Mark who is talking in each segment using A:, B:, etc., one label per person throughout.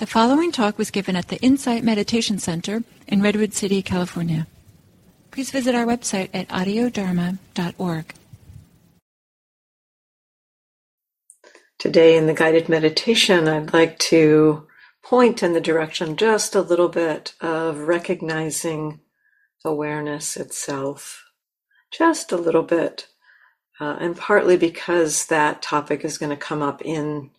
A: The following talk was given at the Insight Meditation Center in Redwood City, California. Please visit our website at audiodharma.org.
B: Today in the guided meditation, I'd like to point in the direction just a little bit of recognizing awareness itself. Just a little bit. Uh, and partly because that topic is going to come up in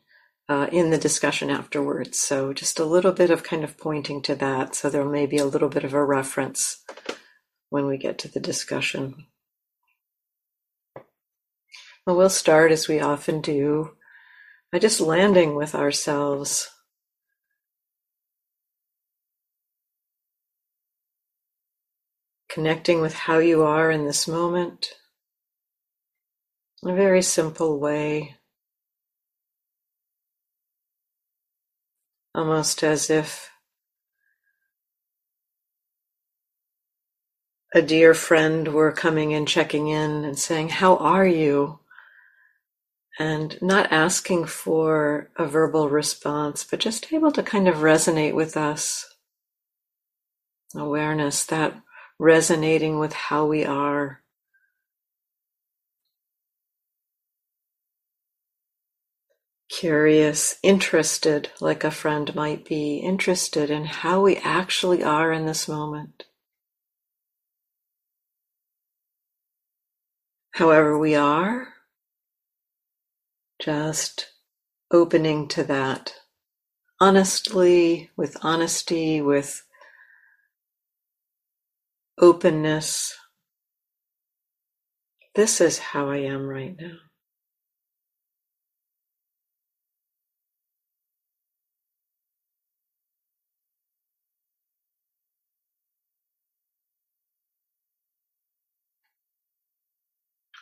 B: Uh, in the discussion afterwards. So just a little bit of kind of pointing to that. So there may be a little bit of a reference when we get to the discussion. Well, we'll start as we often do by just landing with ourselves. Connecting with how you are in this moment in a very simple way. Almost as if a dear friend were coming and checking in and saying, How are you? And not asking for a verbal response, but just able to kind of resonate with us. Awareness that resonating with how we are. Curious, interested, like a friend might be, interested in how we actually are in this moment. However, we are, just opening to that honestly, with honesty, with openness. This is how I am right now.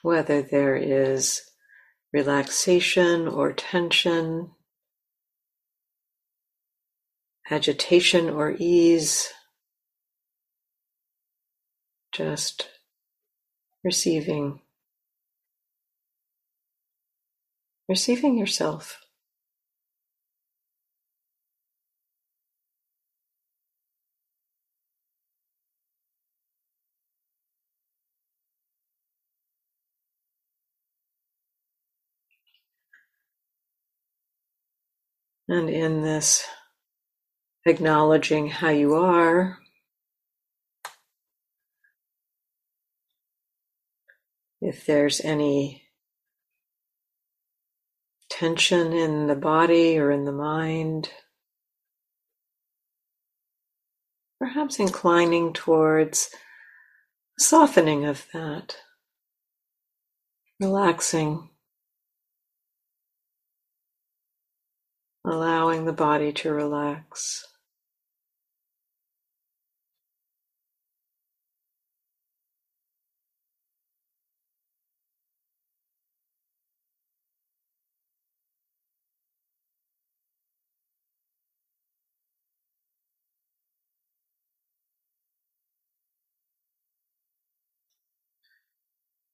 B: Whether there is relaxation or tension, agitation or ease, just receiving, receiving yourself. And in this acknowledging how you are, if there's any tension in the body or in the mind, perhaps inclining towards softening of that, relaxing. Allowing the body to relax.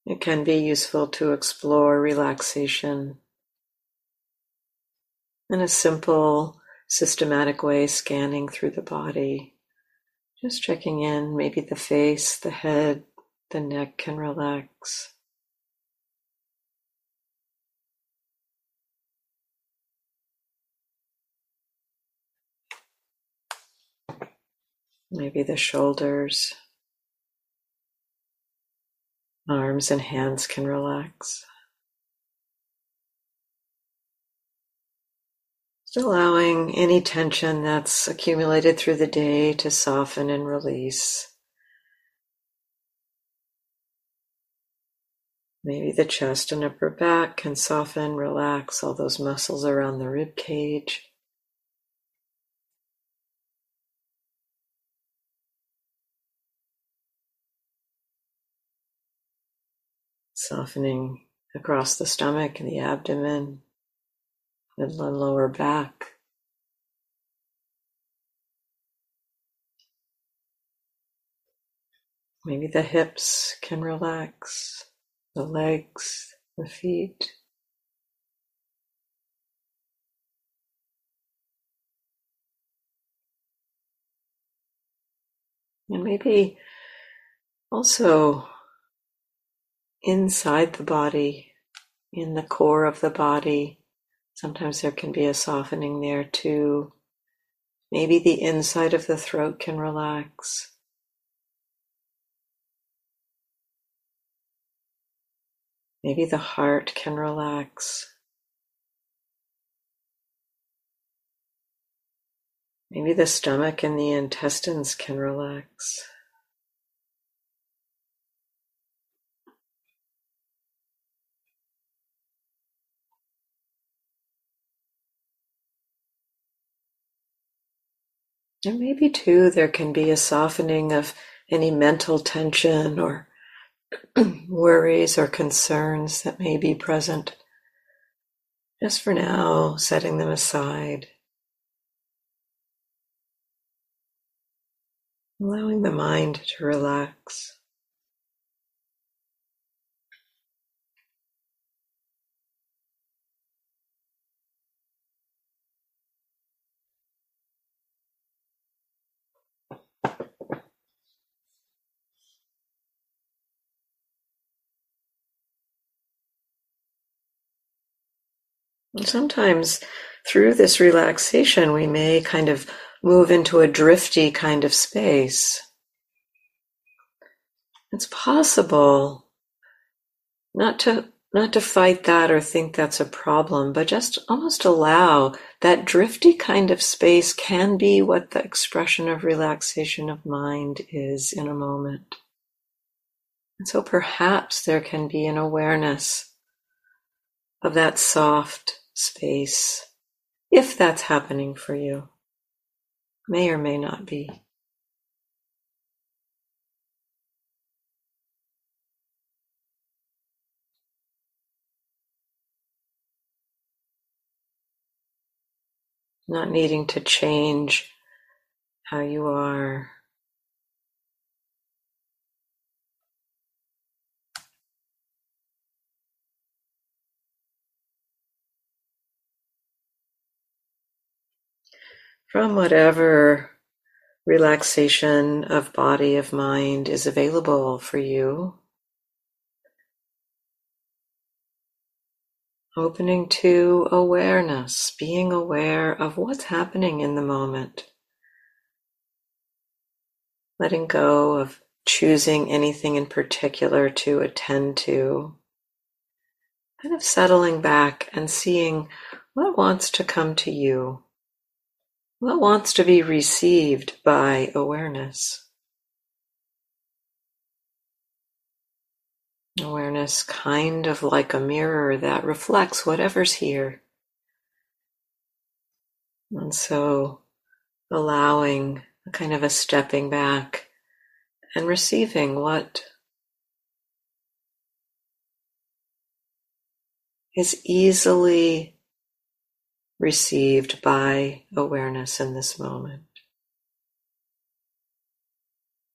B: It can be useful to explore relaxation in a simple, systematic way, scanning through the body, just checking in. Maybe the face, the head, the neck can relax. Maybe the shoulders, arms, and hands can relax. Allowing any tension that's accumulated through the day to soften and release. Maybe the chest and upper back can soften, relax all those muscles around the rib cage. Softening across the stomach and the abdomen in the lower back. Maybe the hips can relax, the legs, the feet. And maybe also inside the body, in the core of the body, sometimes there can be a softening there too. Maybe the inside of the throat can relax. Maybe the heart can relax. Maybe the stomach and the intestines can relax. And maybe too, there can be a softening of any mental tension or worries or concerns that may be present. Just for now, setting them aside. Allowing the mind to relax. Sometimes through this relaxation, we may kind of move into a drifty kind of space. It's possible not to not to fight that or think that's a problem, but just almost allow that drifty kind of space can be what the expression of relaxation of mind is in a moment. And so perhaps there can be an awareness of that soft space, if that's happening for you. May or may not be. Not needing to change how you are. From whatever relaxation of body, of mind is available for you. Opening to awareness, being aware of what's happening in the moment. Letting go of choosing anything in particular to attend to. Kind of settling back and seeing what wants to come to you. What wants to be received by awareness? Awareness kind of like a mirror that reflects whatever's here. And so allowing a kind of a stepping back and receiving what is easily received by awareness in this moment.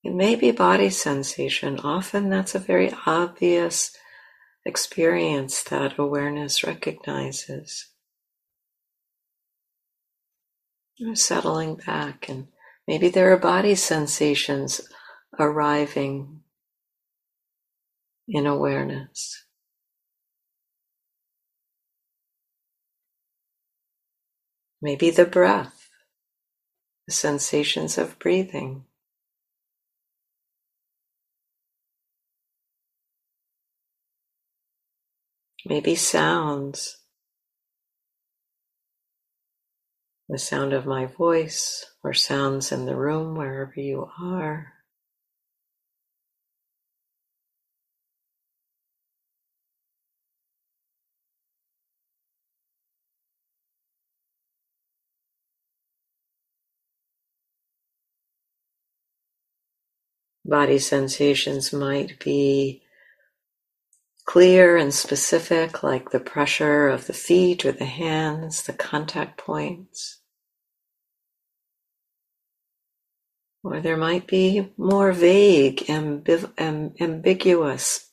B: It may be body sensation. Often that's a very obvious experience that awareness recognizes. You're settling back, and maybe there are body sensations arriving in awareness. Maybe the breath, the sensations of breathing. Maybe sounds, the sound of my voice or sounds in the room wherever you are. Body sensations might be clear and specific, like the pressure of the feet or the hands, the contact points. Or there might be more vague, ambiv- amb- ambiguous,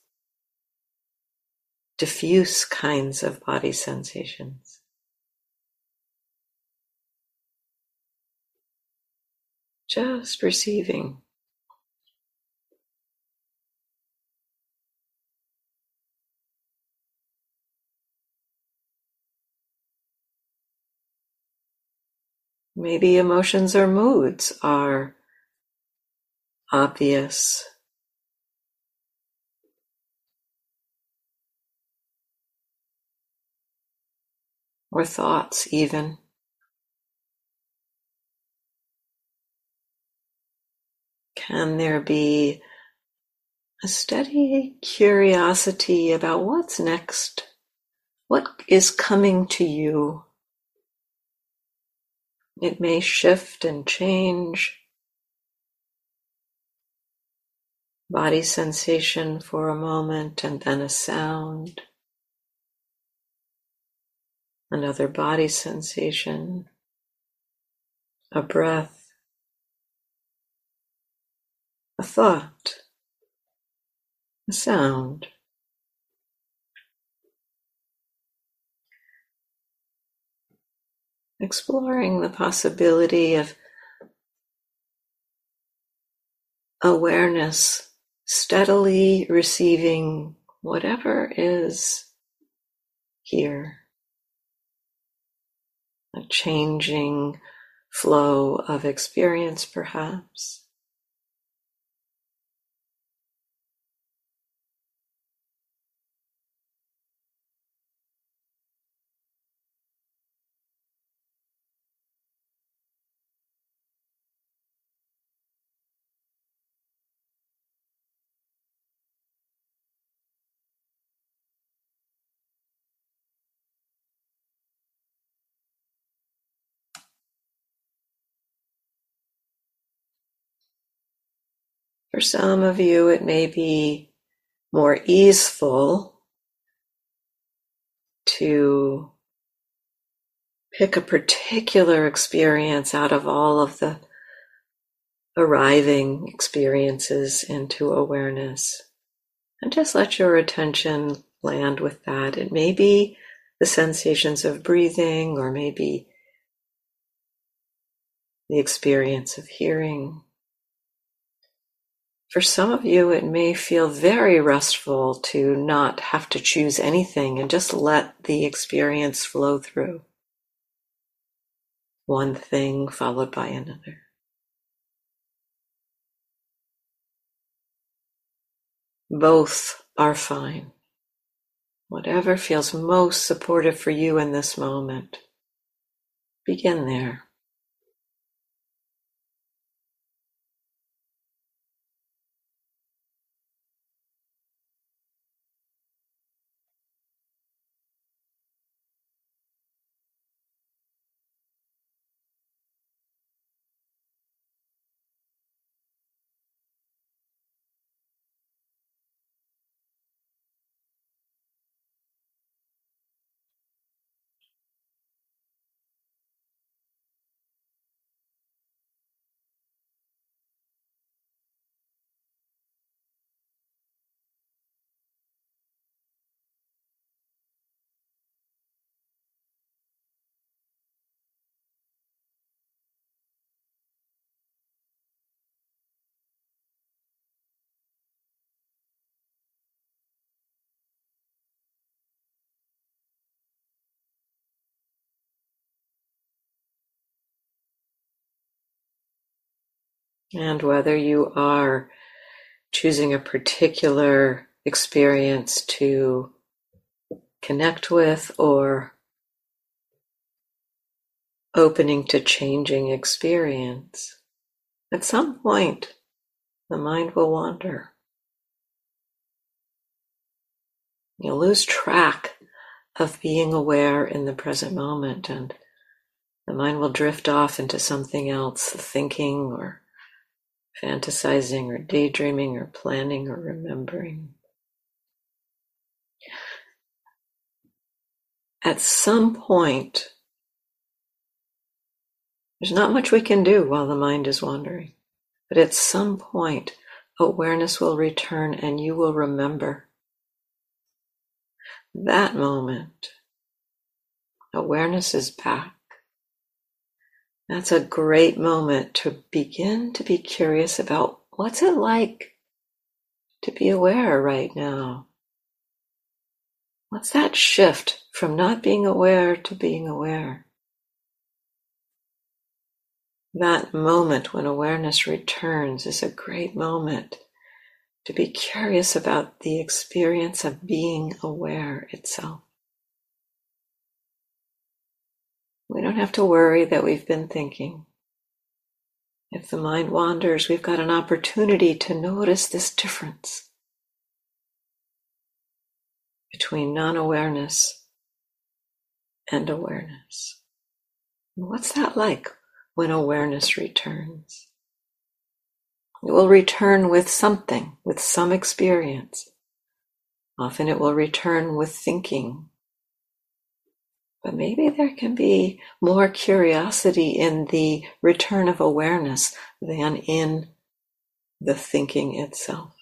B: diffuse kinds of body sensations. Just receiving. Maybe emotions or moods are obvious. Or thoughts, even. Can there be a steady curiosity about what's next? What is coming to you? It may shift and change. Body sensation for a moment and then a sound. Another body sensation. A breath. A thought, a sound. Exploring the possibility of awareness steadily receiving whatever is here. A changing flow of experience, perhaps. For some of you, it may be more easeful to pick a particular experience out of all of the arriving experiences into awareness and just let your attention land with that. It may be the sensations of breathing or maybe the experience of hearing. For some of you, it may feel very restful to not have to choose anything and just let the experience flow through. One thing followed by another. Both are fine. Whatever feels most supportive for you in this moment, begin there. And whether you are choosing a particular experience to connect with or opening to changing experience, at some point the mind will wander. You'll lose track of being aware in the present moment and the mind will drift off into something else, thinking or fantasizing or daydreaming or planning or remembering. At some point, there's not much we can do while the mind is wandering, but at some point, awareness will return and you will remember that moment. Awareness is back. That's a great moment to begin to be curious about what's it like to be aware right now? What's that shift from not being aware to being aware? that moment when awareness returns is a great moment to be curious about the experience of being aware itself. We don't have to worry that we've been thinking. If the mind wanders, we've got an opportunity to notice this difference between non awareness and awareness. what's that like when awareness returns? It will return with something, with some experience. Often it will return with thinking. But maybe there can be more curiosity in the return of awareness than in the thinking itself.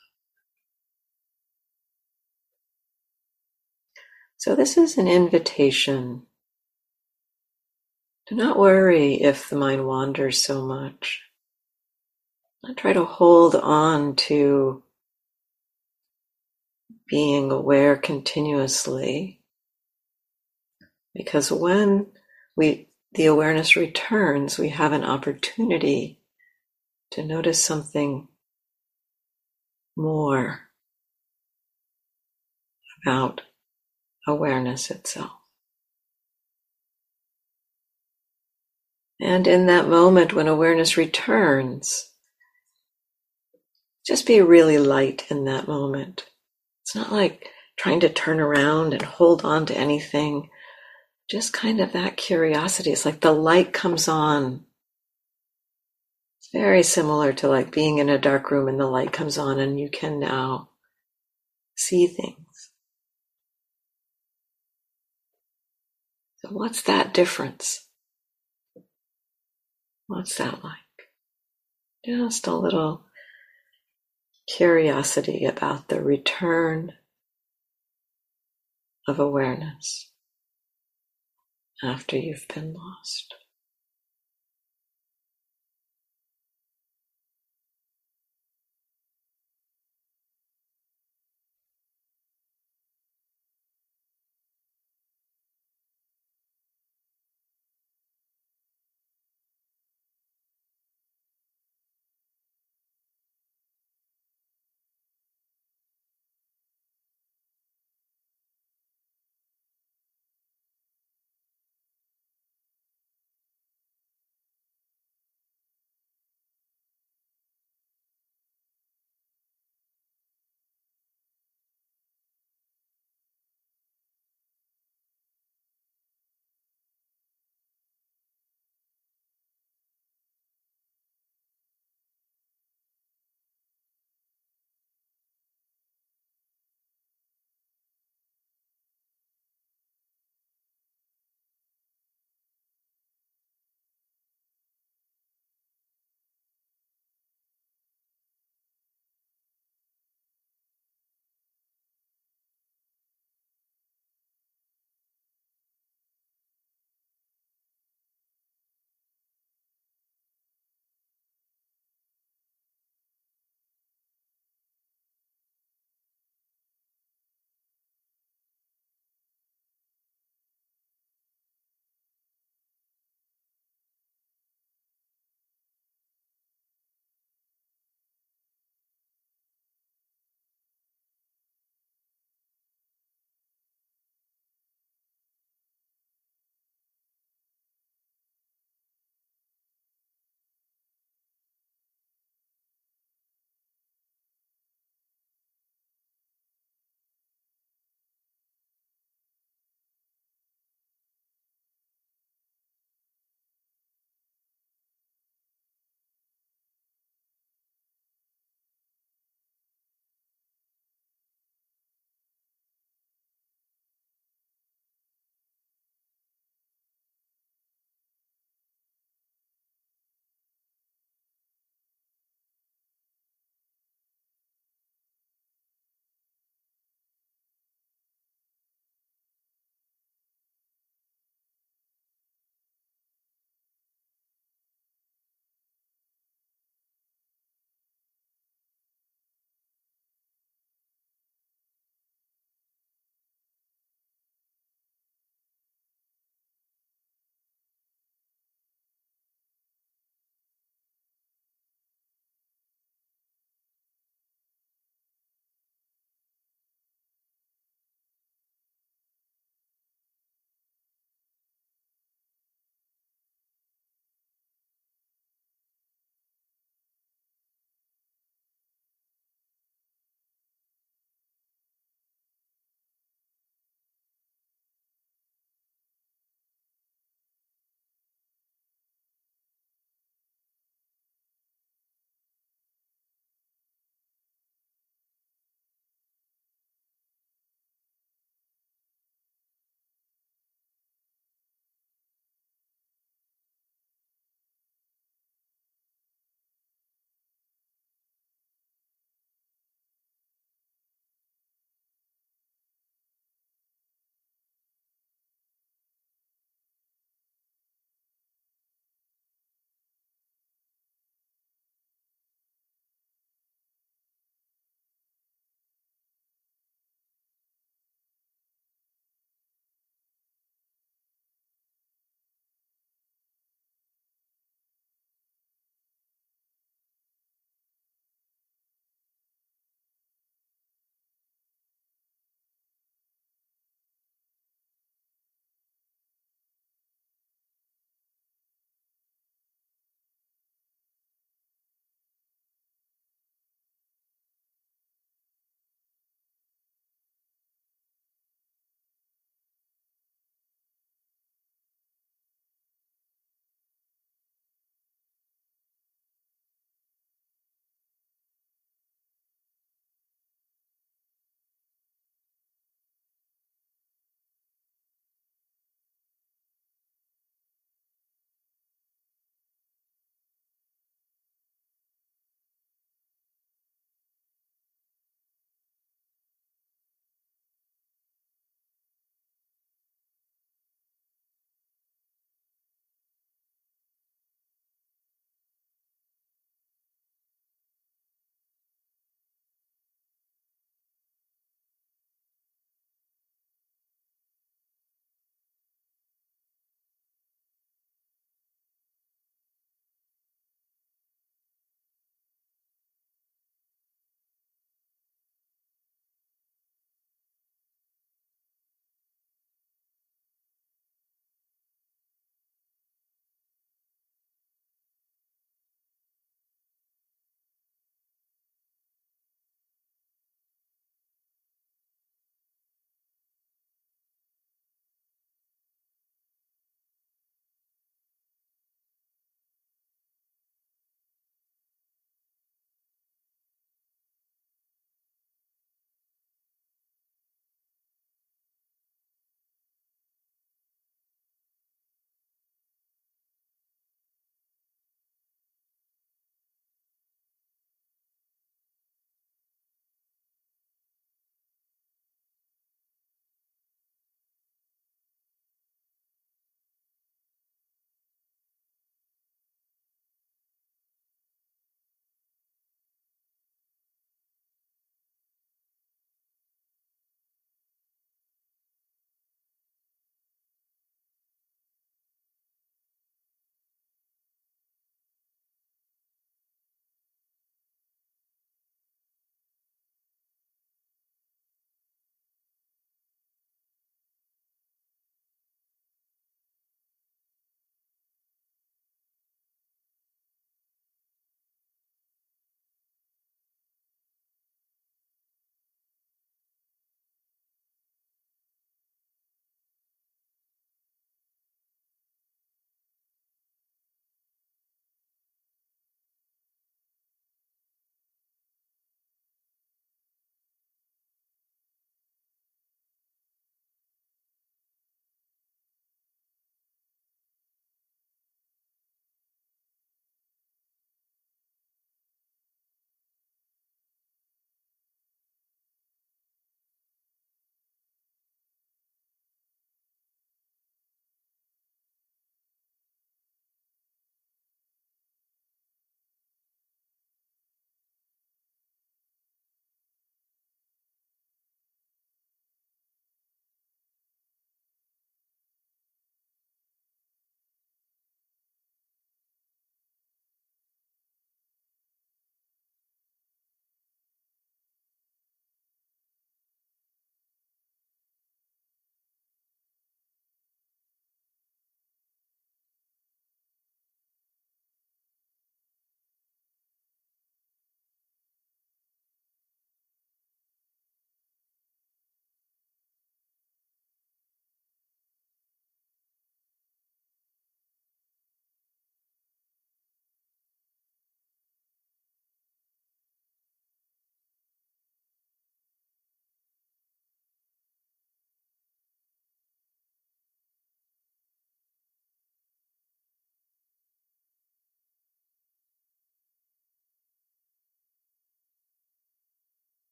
B: So, this is an invitation Do not worry if the mind wanders so much. Not try to hold on to being aware continuously. Because when we the awareness returns, we have an opportunity to notice something more about awareness itself. And in that moment when awareness returns, just be really light in that moment. It's not like trying to turn around and hold on to anything. Just kind of that curiosity. It's like the light comes on. It's very similar to like being in a dark room and the light comes on and you can now see things. So, what's that difference? What's that like? Just a little curiosity about the return of awareness after you've been lost.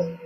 B: you.